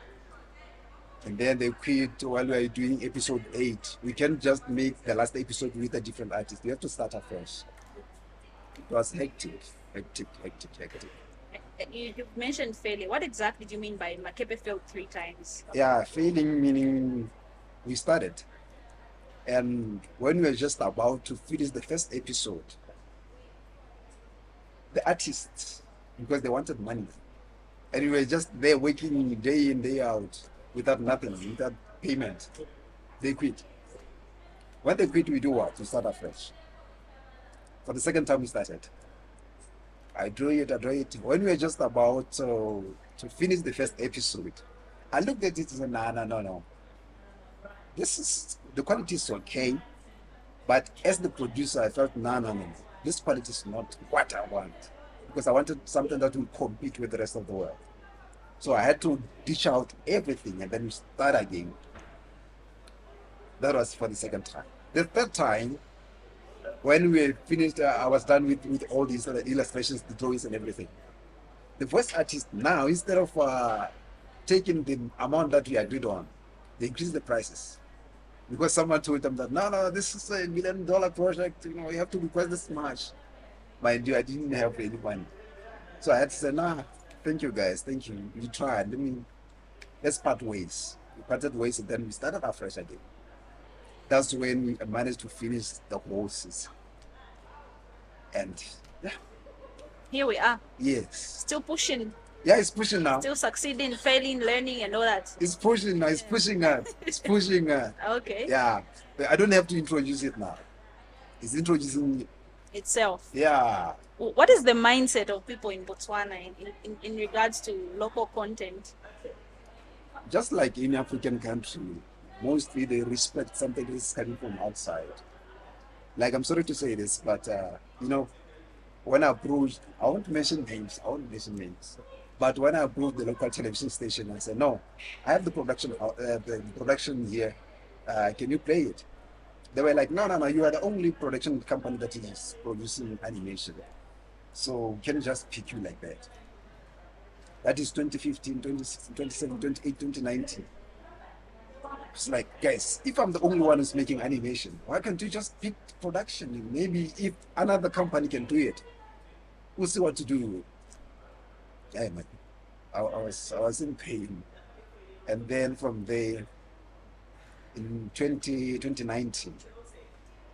And then they quit while we were doing episode 8. We can't just make the last episode with a different artist. We have to start afresh. It was hectic, hectic, hectic, hectic. You, mentioned failure. What exactly do you mean by Makepe failed three times? Yeah, failing meaning we started. And when we were just about to finish the first episode, the artists, because they wanted money, and we were just there working day in, day out without nothing, without payment, they quit. When they quit, we do what? We start afresh. For the second time, we started. I drew it, I drew it. When we were just about to, to finish the first episode, I looked at it and said, no, no, no, no. This is, the quality is okay. But as the producer, I felt, no, no, no. This quality is not what I want. Because I wanted something that will compete with the rest of the world. So I had to dish out everything and then start again. That was for the second time. The third time, when we finished, uh, I was done with, with all these uh, illustrations, the drawings, and everything. The voice artist now, instead of uh, taking the amount that we agreed on, they increased the prices. Because someone told them that, no, no, this is a million dollar project, you know, you have to request this much. Mind you, I didn't have any money. So I had to say, nah, thank you guys, thank you. You tried. Let me, let's part ways. We parted ways and then we started afresh again. That's when we managed to finish the whole season. And yeah, Here we are, yes. still pushing, Yeah, it's pushing now. still succeeding, failing, learning, and all that. It's pushing now. It's pushing her. It's pushing her. Okay. Yeah. I don't have to introduce it now. It's introducing. Itself. Yeah. What is the mindset of people in Botswana in, in, in regards to local content? Just like in African country, mostly they respect something that is coming from outside. Like I'm sorry to say this, but uh, you know, when I approached, I won't mention names, I won't mention names. But when I approached the local television station and said, no, I have the production, uh, the production here. Uh, can you play it? They were like, no, no, no, you are the only production company that is producing animation. So can you just pick you like that? That is 2015, 2016, 2017, 2018, 2019. It's like, guys, if I'm the only one who's making animation, why can't you just pick production? Maybe if another company can do it, we'll see what to do. Yeah, man. I, I was I was in pain. And then from there, in 20, 2019,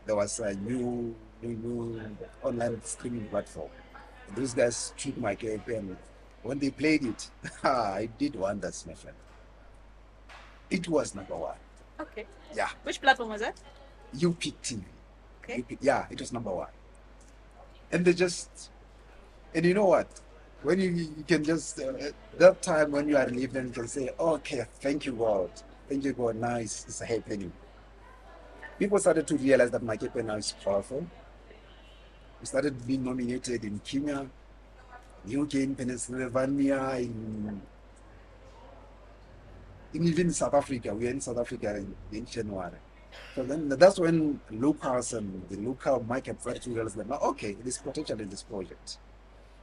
there was a new, new, new online streaming platform. Those guys took Makepe and when they played it, I did wonders, my friend. It was number one. Okay. Yeah, Which platform was that? UPIC TV. Okay. UPIC, yeah, it was number one. And they just, and you know what? When you, you can just, uh, at that time when you are leaving, you can say, okay, thank you, God. Thank you, God. Now it's, it's happening. People started to realize that Makepe now is powerful. We started being nominated in Kenya, UK, in Pennsylvania, in, in even in South Africa. we are in South Africa in, in January. So then that's when locals and the local market started to realize that, okay, there's potential in this project.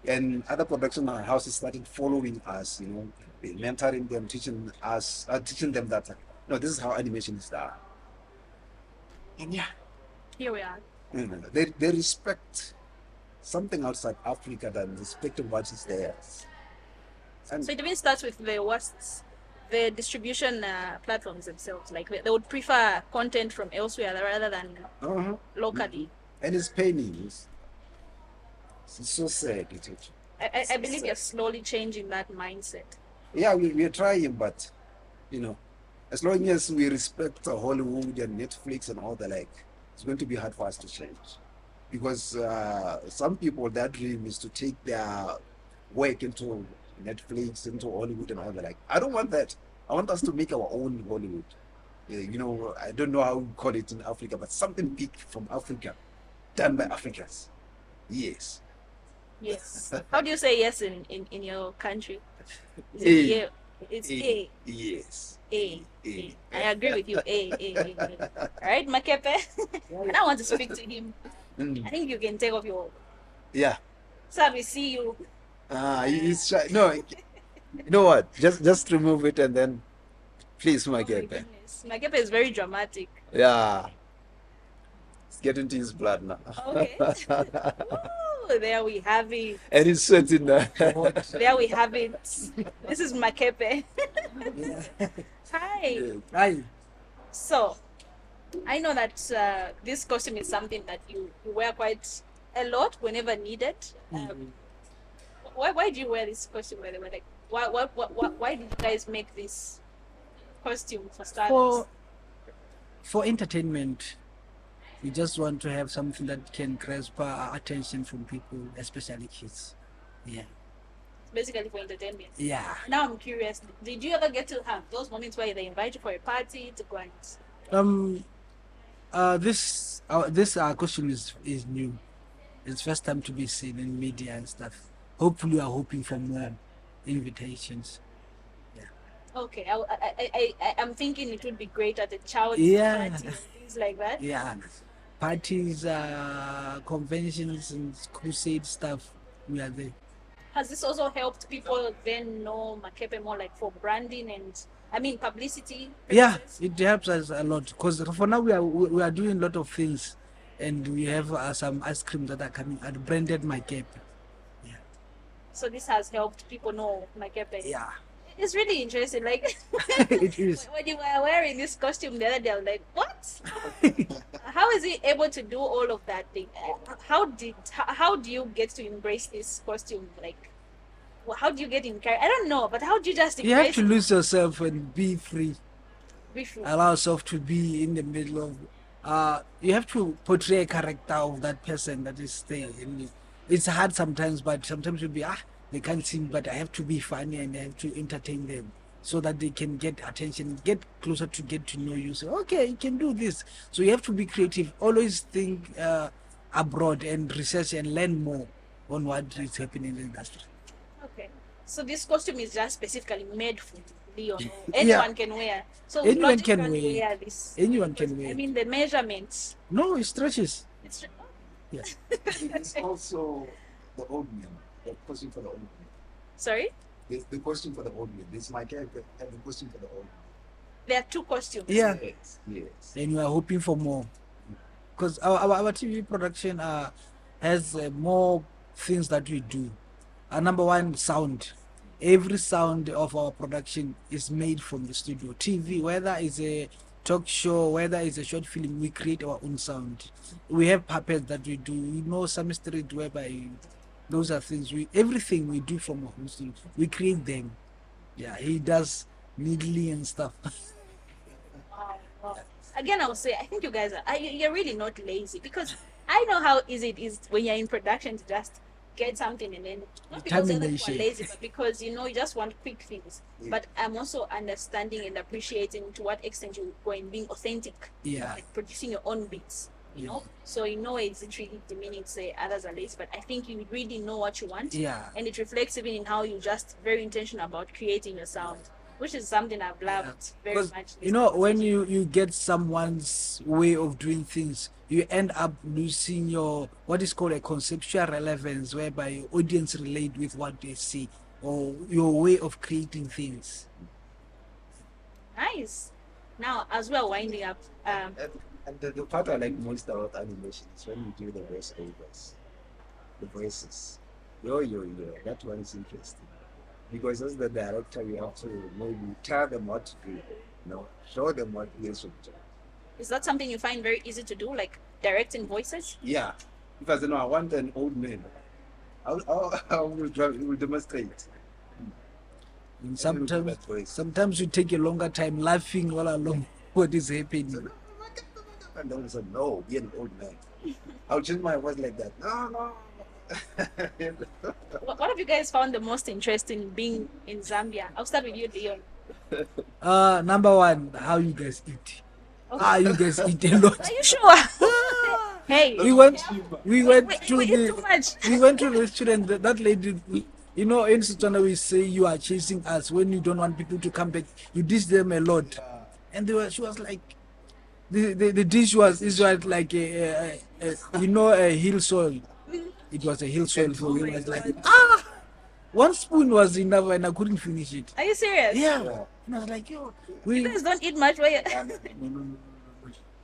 And other production houses started following us, you know, mentoring them, teaching us, uh, teaching them that, no, this is how animation is done. And yeah, Here we are. They, they respect something outside Africa than respect what is theirs. And So it even starts with the what's the distribution uh, platforms themselves. Like they, would prefer content from elsewhere rather than uh-huh. locally. and it's paining. It's, it's so sad. It, it, I, I, believe you're slowly changing that mindset. yeah, we, we are trying, but you know, as long as we respect Hollywood and Netflix and all the like, it's going to be hard for us to change. Because uh, some people, their dream is to take their work into Netflix, into Hollywood and all the like. I don't want that. I want us to make our own Hollywood. Uh, you know, I don't know how we call it in Africa, but something big from Africa, done by Africans. Yes. Yes. How do you say yes in, in, in your country? Is it A. yeah? It's A. A. Yes. A. A. A. I agree with you. A. A. A. A. All right, Makepe. I don't want to speak to him. Mm. I think you can take off your. Yeah. Sir, we see you. Ah, he's shy. No, you know what? Just just remove it and then, please, my Oh my guy. goodness. Makepe is very dramatic. Yeah. It's getting to his blood now. Okay. Ooh, there we have it. and he's sweating now. There we have it. This is Makepe. Hi. Hi. So, I know that uh, this costume is something that you, you wear quite a lot whenever needed. Um, why, why do you wear this costume, by the way? Like, why, why, why, why, why did you guys make this costume for starters? For for entertainment, we just want to have something that can grasp our attention from people, especially kids. Yeah. Basically for entertainment. Yeah. Now I'm curious, did you ever get to have those moments where they invite you for a party to go and Um. Uh. This. Uh, this uh, question is is new. It's first time to be seen in media and stuff. Hopefully, we are hoping for more invitations. Yeah. Okay, I, I, I, I, I'm thinking it would be great at a child Yeah. party things like that. Yeah. Parties, uh, conventions, and crusade stuff. We are there. Has this also helped people then know Makepe more like for branding and, I mean, publicity? Yeah, it helps us a lot because for now we are we are doing a lot of things, and we have uh, some ice cream that are coming. I branded Makepe. So this has helped people know Makepe. Yeah, It's really interesting. Like, it is. when you were wearing this costume the other day, I was like, what? how is he able to do all of that thing? How did how, how do you get to embrace this costume? Like, how do you get in character? I don't know, but how do you just You have to lose yourself and be free. Before? Allow yourself to be in the middle of. Uh, you have to portray a character of that person that is there. It's hard sometimes, but sometimes you'll be ah they can't sing, but I have to be funny and I have to entertain them so that they can get attention, get closer to get to know you. Say, okay, you can do this. So you have to be creative. Always think uh, abroad and research and learn more on what is happening in the industry. Okay. So this costume is just specifically made for Leon. Anyone can wear. So Anyone can can't wear. this. Anyone can wear. I mean the measurements. No, it stretches. Yeah. It's also the old man. The costume for the old man. sorry. There's the question for the old man. This is my character and the costume for the old man. There are two questions. Yeah. Yes, yes. and we are hoping for more because our, our, our tv production uh, has uh, more things that we do uh, number one sound every sound of our production is made from the studio tv whether it's a talk show whether it's a short film we create our own sound. We have puppets that we do. We know some street whereby those are things we everything we do from our own studio we create them. Yeah he does needly and stuff. Again, I'll say I think you guys are you're really not lazy because I know how easy it is when you're in production to just get something and then not because other people are lazy, but because you know you just want quick things. Yeah. But I'm also understanding and appreciating to what extent you go in being authentic, yeah like producing your own beats. You know, so in no way is it really demeaning to say others are lazy, but I think you really know what you want, yeah and it reflects even in how you just very intentional about creating your sound, which is something I've loved very much. you know when you you get someone's way of doing things you end up losing your what is called a conceptual relevance whereby your audience relate with what they see or your way of creating things Nice. Now, as we're winding up, um, And, and the, the part I like most about animation is when you do the voiceovers, the voices. Yo, yo, yo, that one is interesting. Because as the director, you have to maybe tell them what to do, you know, show them what they should do. is that something you find very easy to do, like directing voices? Yeah. If I say, no, I want an old man, I'll, I'll, I will, will demonstrate. and do sometimes that voice. sometimes you take a longer time laughing all along what is happening And then I said, no, be an old man. I'll change my voice like that. No, no. What, what have you guys found the most interesting being in Zambia? I'll start with you, Leon. uh number one how you guys eat Okay. ah you guys eat a lot Are you sure? hey, we went we went wait, to wait, the too much. we went to the restaurant. That, that lady, you know, in Setswana we say you are chasing us when you don't want people to come back. You dish them a lot, and they were. She was like, the the, the dish was is was like a, a, a, you know a hill soil. It was a hill soil for me. It was like ah, one spoon was enough, and I couldn't finish it. Are you serious? Yeah, and I was like, yo, You guys don't eat much, you...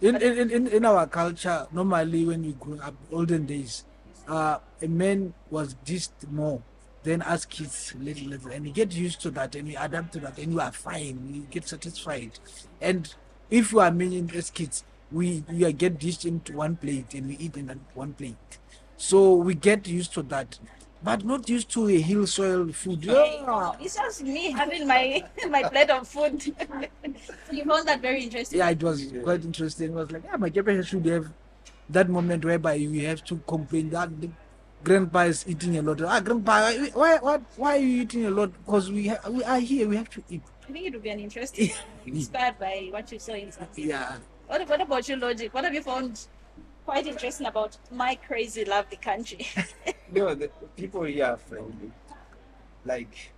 In, in, in, in our culture, normally when you grew up, olden days, uh, a man was dished more than us kids, little, little, and you get used to that and you adapt to that and you are fine, you get satisfied. And if you are men as kids, we, we are get dished into one plate and we eat in that one plate. So we get used to that, but not used to a hill soil food. Yeah. It's just me having my my plate of food. you found that very interesting. yeah, it was quite interesting. It was like, yeah, my grandpa should have that moment whereby you have to complain that the grandpa is eating a lot. Ah, grandpa, why, why, why, are you eating a lot? Because we, ha- we are here, we have to eat. I think it would be an interesting inspired by what you saw in Zambia. Yeah. What, what about you, Logic? What have you found quite interesting about my crazy lovely country? No, the people here are friendly. Like,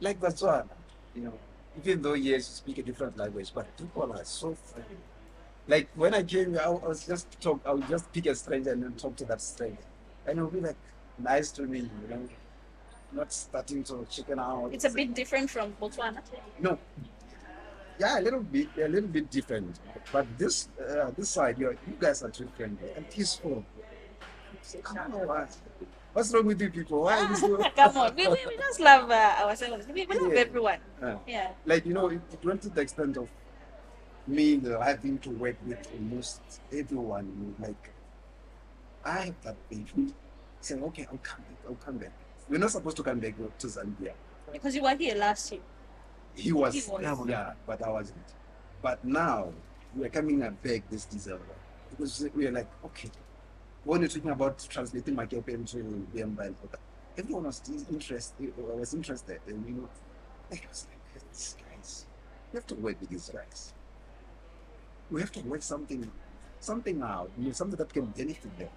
like Botswana, you know, even though yes, you speak a different language, but people are so friendly. Like when I came here, I was just talk. I would just pick a stranger and then talk to that stranger, and it would be like nice to me, you know, not starting to chicken out. it's a bit different from Botswana. no. Yeah, a little bit, a little bit different. But this, uh, this side, you you guys are too friendly and peaceful. Come on, what's wrong with you people? Why are you so? Come on, we, we, we just love uh, ourselves. We, we love Yeah. everyone. Uh, Yeah. like you know, it, it went to the extent of me uh, having to work with almost everyone. Like, I have that baby. Saying, okay, I'll come back. I'll come back. We're not supposed to come back to Zambia. Because you were here last year. He was, He was. yeah, yeah, but I wasn't. But now we are coming and beg this December because we are like, okay, when you're talking about translating Makepe to Bemba and all that, everyone was still interested. Uh, was interested, and you know, like, I was like, these guys, we have to work with these guys. We have to work something, something out, you know, something that can benefit them.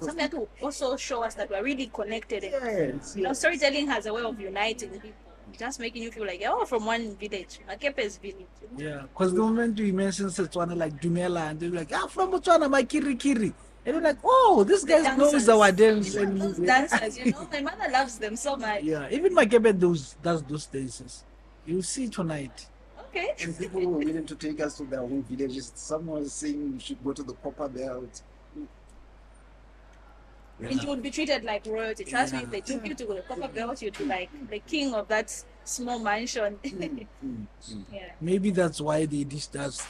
something that will also show us that we're really connected. And, Yes, you know, storytelling has a way of uniting people, just making you feel like you're all from one village, Makepe's village. Yeah, because the moment we mention Setswana like Dumela, and they're like, ah, from Botswana, my kiri kiri. And you're like, oh, this guy knows Dancers. our dance. You know, And those dancers, you know, my mother loves them so much. yeah, even Makepe does, does those dances. You'll see tonight. Okay. And people were willing to take us to their own villages. Someone was saying we should go to the copper belt. And you would be treated like royalty. Trust me, if they took you to the copper belt, you'd be like the king of that small mansion. Mm, mm. yeah. Maybe that's why they dished us.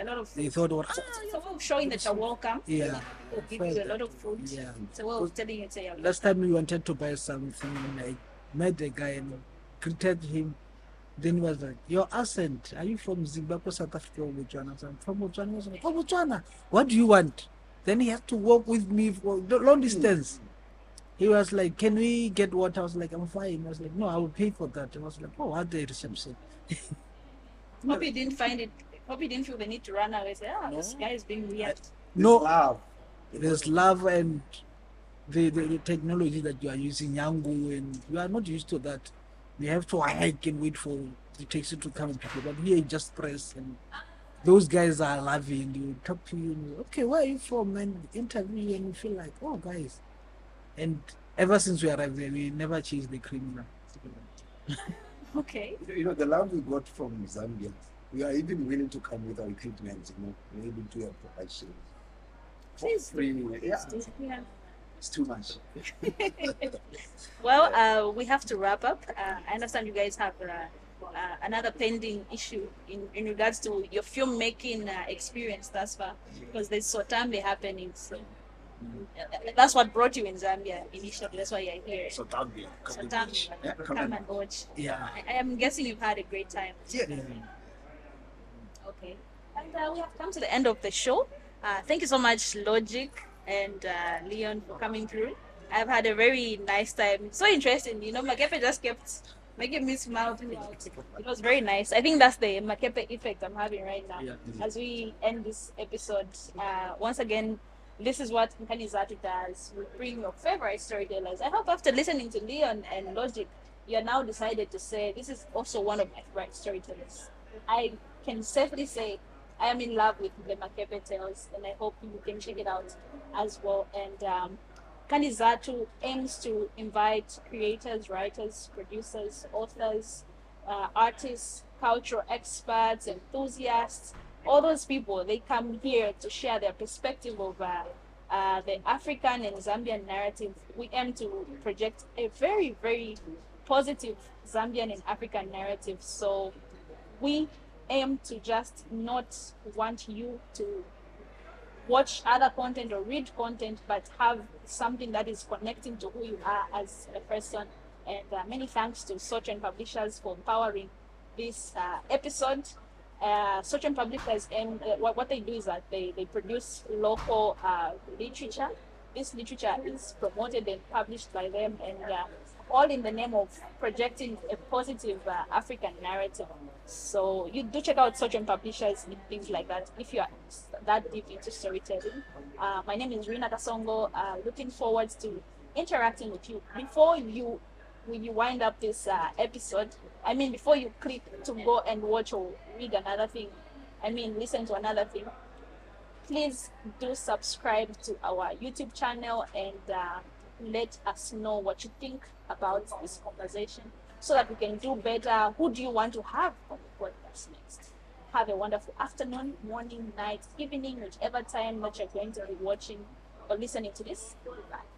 A lot of They thought, what? So, so we're showing that you're welcome. Yeah. People give you a lot of food. Yeah. So we're telling you, say, Last time we wanted to buy something, and I met a guy and greeted him. Then he was like, Your accent, are you from Zimbabwe, South Africa, or Botswana? I said, I'm from Botswana. He was like, Oh, Botswana, what do you want? Then he had to walk with me for the long distance. He was like, Can we get water? I was like, I'm fine. I was like, No, I will pay for that. I was like, Oh, at the reception. Hope he didn't find it. Hope he didn't feel the need to run away. Say, ah, this guy is being weird. No, Love. there's love and the, the, the technology that you are using, Yangu, and you are not used to that. You have to hike and wait for the taxi to come and pick you. But here you just press and those guys are loving. You talk to you, okay, where are you from? And interview you and you feel like, oh, guys. And ever since we arrived there, we never chased the criminal. Okay. You know, the love we got from Zambia, we are even willing to come with our equipment, you know, we're able to have production. For Please. free. Yeah, Yeah. it's too much. Well, uh, we have to wrap up. Uh, I understand you guys have uh, uh, another pending issue in, in regards to your filmmaking uh, experience thus far, because there's Sotambe happening. So uh, that's what brought you in Zambia initially. That's why you're here. So Zambia. Sotambe, Yeah, come come and watch. Yeah. I, I am guessing you've had a great time. Yeah. Okay. And uh, we have come to the end of the show. Uh, thank you so much, Logic and uh, Leon, for coming through. I've had a very nice time. So interesting. You know, Makepe just kept making me smile throughout. It was very nice. I think that's the Makepe effect I'm having right now. Yeah. As we end this episode, uh, once again, this is what Mkanizatu does. We bring your favorite storytellers. I hope after listening to Leon and Logic, you are now decided to say, this is also one of my favorite storytellers. I can safely say I am in love with the Makepe Tales, and I hope you can check it out as well. And um, Kanizatu aims to invite creators, writers, producers, authors, uh, artists, cultural experts, enthusiasts, all those people. They come here to share their perspective of uh, uh, the African and Zambian narrative. We aim to project a very, very positive Zambian and African narrative. So we aim to just not want you to watch other content or read content, but have something that is connecting to who you are as a person. And uh, many thanks to Sochen Publishers for empowering this uh, episode. Uh, Sochen Publishers, and uh, what, what they do is that they, they produce local uh, literature. This literature is promoted and published by them, and uh, all in the name of projecting a positive uh, African narrative. So you do check out Sochen Publishers and things like that if you are that deep into storytelling. Uh, my name is Rinah Kasongo. Uh, looking forward to interacting with you. Before you when you wind up this uh, episode, I mean, before you click to go and watch or read another thing, I mean, listen to another thing, please do subscribe to our YouTube channel and uh, let us know what you think about this conversation so that we can do better. Who do you want to have on the podcast next? Have a wonderful afternoon, morning, night, evening, whichever time that you're going to be watching or listening to this. Goodbye.